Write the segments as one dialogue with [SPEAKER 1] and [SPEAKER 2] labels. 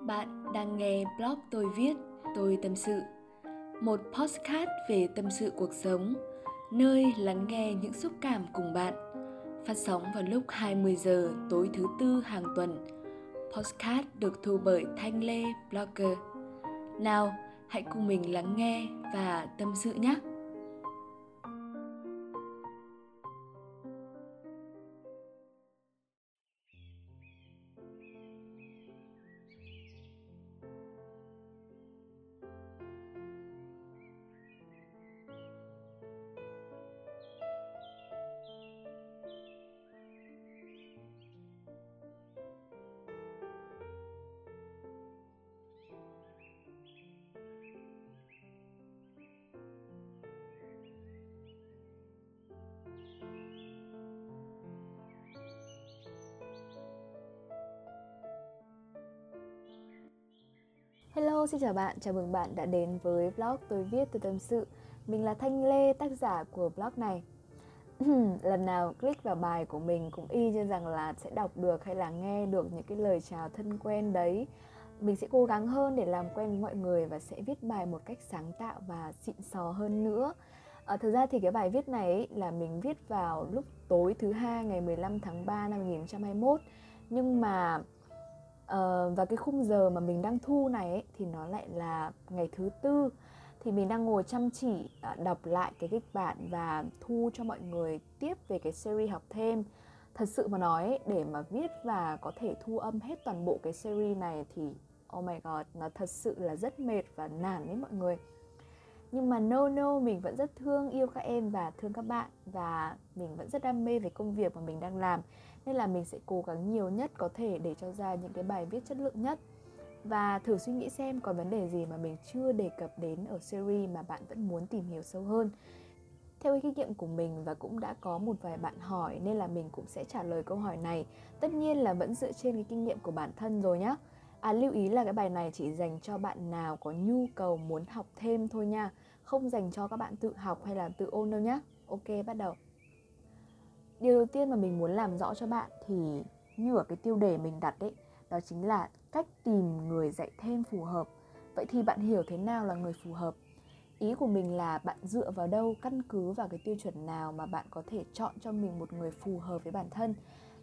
[SPEAKER 1] Bạn đang nghe blog tôi viết, tôi tâm sự. Một podcast về tâm sự cuộc sống, nơi lắng nghe những xúc cảm cùng bạn. Phát sóng vào lúc 20 giờ tối thứ tư hàng tuần. Podcast được thu bởi Thanh Lê Blogger. Nào, hãy cùng mình lắng nghe và tâm sự nhé.
[SPEAKER 2] Hello, xin chào bạn, chào mừng bạn đã đến với blog tôi viết từ tâm sự. Mình là Thanh Lê, tác giả của blog này. Lần nào click vào bài của mình cũng y như rằng là sẽ đọc được hay là nghe được những cái lời chào thân quen đấy. Mình sẽ cố gắng hơn để làm quen với mọi người và sẽ viết bài một cách sáng tạo và xịn sò hơn nữa. À, thực ra thì cái bài viết này ấy, là mình viết vào lúc tối thứ hai ngày 15 tháng 3 năm 2021 Nhưng mà uh, và cái khung giờ mà mình đang thu này ấy, thì nó lại là ngày thứ tư. Thì mình đang ngồi chăm chỉ uh, đọc lại cái kịch bản và thu cho mọi người tiếp về cái series học thêm. Thật sự mà nói để mà viết và có thể thu âm hết toàn bộ cái series này thì oh my god nó thật sự là rất mệt và nản với mọi người. Nhưng mà no no mình vẫn rất thương yêu các em và thương các bạn và mình vẫn rất đam mê về công việc mà mình đang làm nên là mình sẽ cố gắng nhiều nhất có thể để cho ra những cái bài viết chất lượng nhất. Và thử suy nghĩ xem có vấn đề gì mà mình chưa đề cập đến ở series mà bạn vẫn muốn tìm hiểu sâu hơn. Theo kinh nghiệm của mình và cũng đã có một vài bạn hỏi nên là mình cũng sẽ trả lời câu hỏi này. Tất nhiên là vẫn dựa trên cái kinh nghiệm của bản thân rồi nhé à lưu ý là cái bài này chỉ dành cho bạn nào có nhu cầu muốn học thêm thôi nha. Không dành cho các bạn tự học hay là tự ôn đâu nhé ok, bắt đầu điều đầu tiên mà mình muốn làm rõ cho bạn thì như ở cái tiêu đề mình đặt đấy đó chính là cách tìm người dạy thêm phù hợp. Vậy thì bạn hiểu thế nào là người phù hợp? Ý của mình là bạn dựa vào đâu, căn cứ vào cái tiêu chuẩn nào mà bạn có thể chọn cho mình một người phù hợp với bản thân?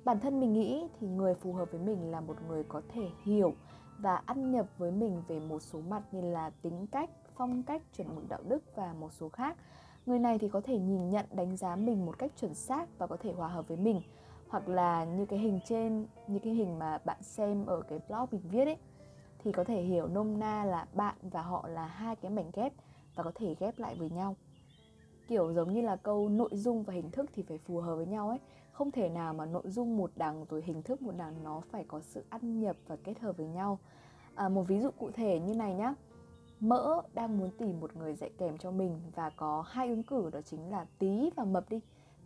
[SPEAKER 2] Bản thân mình nghĩ thì người phù hợp với mình là một người có thể hiểu và ăn nhập với mình về một số mặt như là tính cách, phong cách, chuẩn mực đạo đức và một số khác người này thì có thể nhìn nhận đánh giá mình một cách chuẩn xác và có thể hòa hợp với mình. Hoặc là như cái hình trên như cái hình mà bạn xem ở cái blog mình viết ấy thì có thể hiểu nôm na là bạn và họ là hai cái mảnh ghép và có thể ghép lại với nhau. Kiểu giống như là câu nội dung và hình thức thì phải phù hợp với nhau ấy. Không thể nào mà nội dung một đằng rồi hình thức một đằng nó phải có sự ăn nhập và kết hợp với nhau. À, một ví dụ cụ thể như này nhá mỡ đang muốn tìm một người dạy kèm cho mình và có hai ứng cử đó chính là tí và mập đi.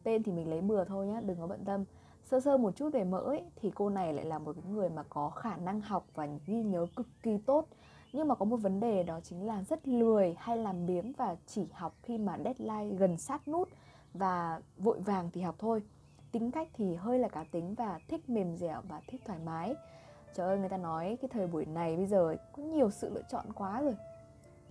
[SPEAKER 2] Tên thì mình lấy bừa thôi nhá đừng có bận tâm. Sơ sơ một chút về mỡ ấy, thì cô này lại là một cái người mà có khả năng học và ghi nhớ cực kỳ tốt. Nhưng mà có một vấn đề đó chính là rất lười hay làm biếng và chỉ học khi mà deadline gần sát nút và vội vàng thì học thôi. Tính cách thì hơi là cá tính và thích mềm dẻo và thích thoải mái. Trời ơi người ta nói cái thời buổi này bây giờ có nhiều sự lựa chọn quá rồi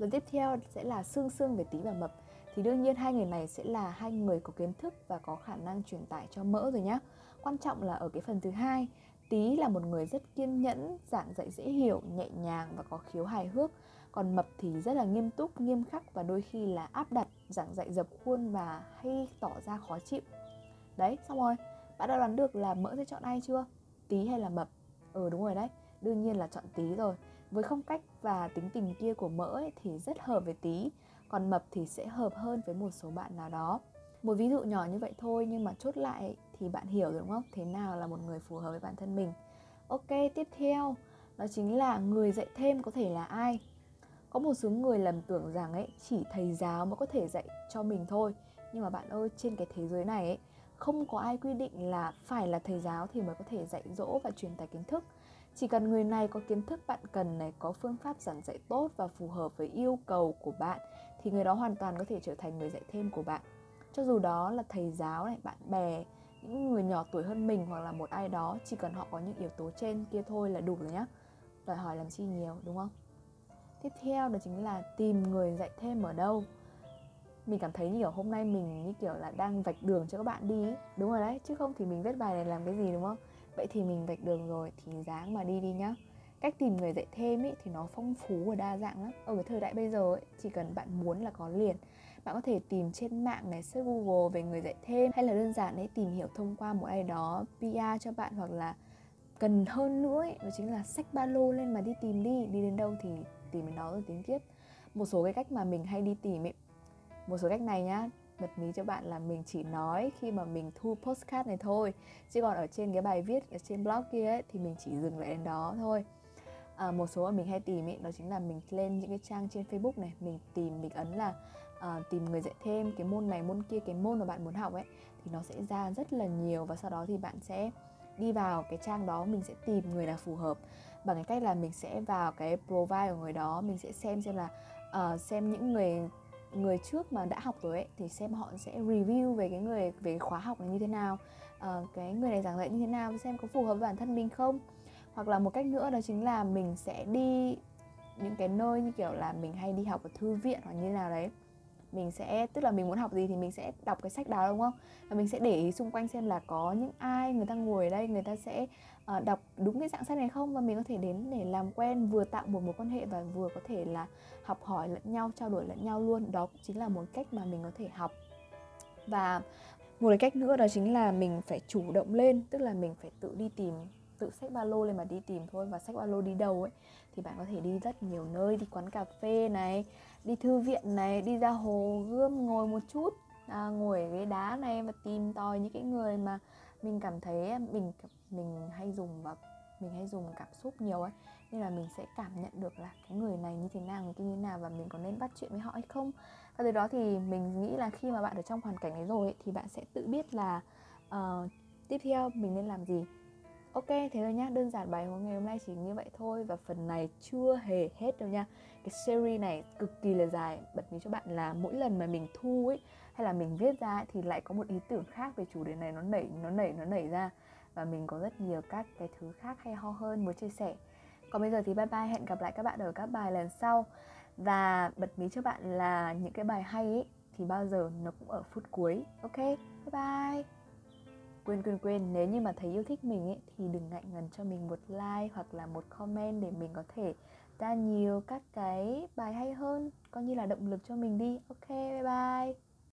[SPEAKER 2] rồi tiếp theo sẽ là xương xương về tí và mập thì đương nhiên hai người này sẽ là hai người có kiến thức và có khả năng truyền tải cho mỡ rồi nhá. Quan trọng là ở cái phần thứ hai, tí là một người rất kiên nhẫn, giảng dạy dễ hiểu, nhẹ nhàng và có khiếu hài hước. Còn mập thì rất là nghiêm túc, nghiêm khắc và đôi khi là áp đặt, giảng dạy dập khuôn và hay tỏ ra khó chịu. Đấy, xong rồi. Bạn đã đoán được là mỡ sẽ chọn ai chưa? Tí hay là mập? Ừ đúng rồi đấy, đương nhiên là chọn tí rồi với phong cách và tính tình kia của mỡ ấy, thì rất hợp với tí còn mập thì sẽ hợp hơn với một số bạn nào đó. Một ví dụ nhỏ như vậy thôi nhưng mà chốt lại thì bạn hiểu rồi đúng không? Thế nào là một người phù hợp với bản thân mình. Ok tiếp theo đó chính là người dạy thêm có thể là ai? Có một số người lầm tưởng rằng ấy chỉ thầy giáo mới có thể dạy cho mình thôi. Nhưng mà bạn ơi trên cái thế giới này ấy không có ai quy định là phải là thầy giáo thì mới có thể dạy dỗ và truyền tải kiến thức chỉ cần người này có kiến thức bạn cần này, có phương pháp giảng dạy tốt và phù hợp với yêu cầu của bạn, thì người đó hoàn toàn có thể trở thành người dạy thêm của bạn. Cho dù đó là thầy giáo này, bạn bè, những người nhỏ tuổi hơn mình hoặc là một ai đó, chỉ cần họ có những yếu tố trên kia thôi là đủ rồi nhé đòi hỏi làm chi nhiều, đúng không? Tiếp theo đó chính là tìm người dạy thêm ở đâu. Mình cảm thấy như kiểu hôm nay mình như kiểu là đang vạch đường cho các bạn đi đúng rồi đấy, chứ không thì mình viết bài này làm cái gì, đúng không? Vậy thì mình vạch đường rồi thì dáng mà đi đi nhá. Cách tìm người dạy thêm ý, thì nó phong phú và đa dạng lắm. Ở cái thời đại bây giờ ấy, chỉ cần bạn muốn là có liền. Bạn có thể tìm trên mạng này search google về người dạy thêm hay là đơn giản ấy tìm hiểu thông qua một ai đó PR cho bạn hoặc là cần hơn nữa ấy, đó chính là sách ba lô lên mà đi tìm đi. Đi đến đâu thì tìm đến đó rồi tính tiếp. Một số cái cách mà mình hay đi tìm ấy một số cách này nhá bật mí cho bạn là mình chỉ nói khi mà mình thu postcard này thôi. Chứ còn ở trên cái bài viết ở trên blog kia ấy, thì mình chỉ dừng lại đến đó thôi. À, một số mà mình hay tìm ấy đó chính là mình lên những cái trang trên facebook này mình tìm mình ấn là à, tìm người dạy thêm cái môn này môn kia cái môn mà bạn muốn học ấy thì nó sẽ ra rất là nhiều và sau đó thì bạn sẽ đi vào cái trang đó mình sẽ tìm người nào phù hợp. Bằng cái cách là mình sẽ vào cái profile của người đó mình sẽ xem xem là uh, xem những người người trước mà đã học rồi ấy thì xem họ sẽ review về cái người về cái khóa học này như thế nào uh, cái người này giảng dạy như thế nào xem có phù hợp với bản thân mình không. Hoặc là một cách nữa đó chính là mình sẽ đi những cái nơi như kiểu là mình hay đi học ở thư viện hoặc như nào đấy mình sẽ tức là mình muốn học gì thì mình sẽ đọc cái sách đó đúng không? Và mình sẽ để ý xung quanh xem là có những ai người ta ngồi ở đây người ta sẽ uh, đọc đúng cái dạng sách này không? Và mình có thể đến để làm quen vừa tạo một mối quan hệ và vừa có thể là học hỏi lẫn nhau trao đổi lẫn nhau luôn. Đó cũng chính là một cách mà mình có thể học. Và một cái cách nữa đó chính là mình phải chủ động lên tức là mình phải tự đi tìm tự xách ba lô lên mà đi tìm thôi và xách ba lô đi đâu ấy thì bạn có thể đi rất nhiều nơi đi quán cà phê này đi thư viện này đi ra hồ gươm ngồi một chút à, ngồi ở ghế đá này và tìm tòi những cái người mà mình cảm thấy à, mình mình hay dùng và mình hay dùng cảm xúc nhiều ấy. Nên là mình sẽ cảm nhận được là cái người này như thế nào người kia như thế nào và mình có nên bắt chuyện với họ hay không. Và từ đó thì mình nghĩ là khi mà bạn ở trong hoàn cảnh ấy rồi ấy, thì bạn sẽ tự biết là uh, tiếp theo mình nên làm gì. Ok, thế rồi nhá, đơn giản bài hôm ngày hôm nay chỉ như vậy thôi Và phần này chưa hề hết đâu nha Cái series này cực kỳ là dài Bật mí cho bạn là mỗi lần mà mình thu ấy Hay là mình viết ra ấy, thì lại có một ý tưởng khác về chủ đề này Nó nảy, nó nảy, nó nảy ra. Và mình có rất nhiều các cái thứ khác hay ho hơn muốn chia sẻ. Còn bây giờ thì bye bye, hẹn gặp lại các bạn ở các bài lần sau. Và bật mí cho bạn là những cái bài hay ấy Thì bao giờ nó cũng ở phút cuối. Ok, bye bye quên quên quên. Nếu như mà thấy yêu thích mình ấy, thì đừng ngại ngần cho mình một like hoặc là một comment để mình có thể ra nhiều các cái bài hay hơn. Coi như là động lực cho mình đi. Ok, bye bye.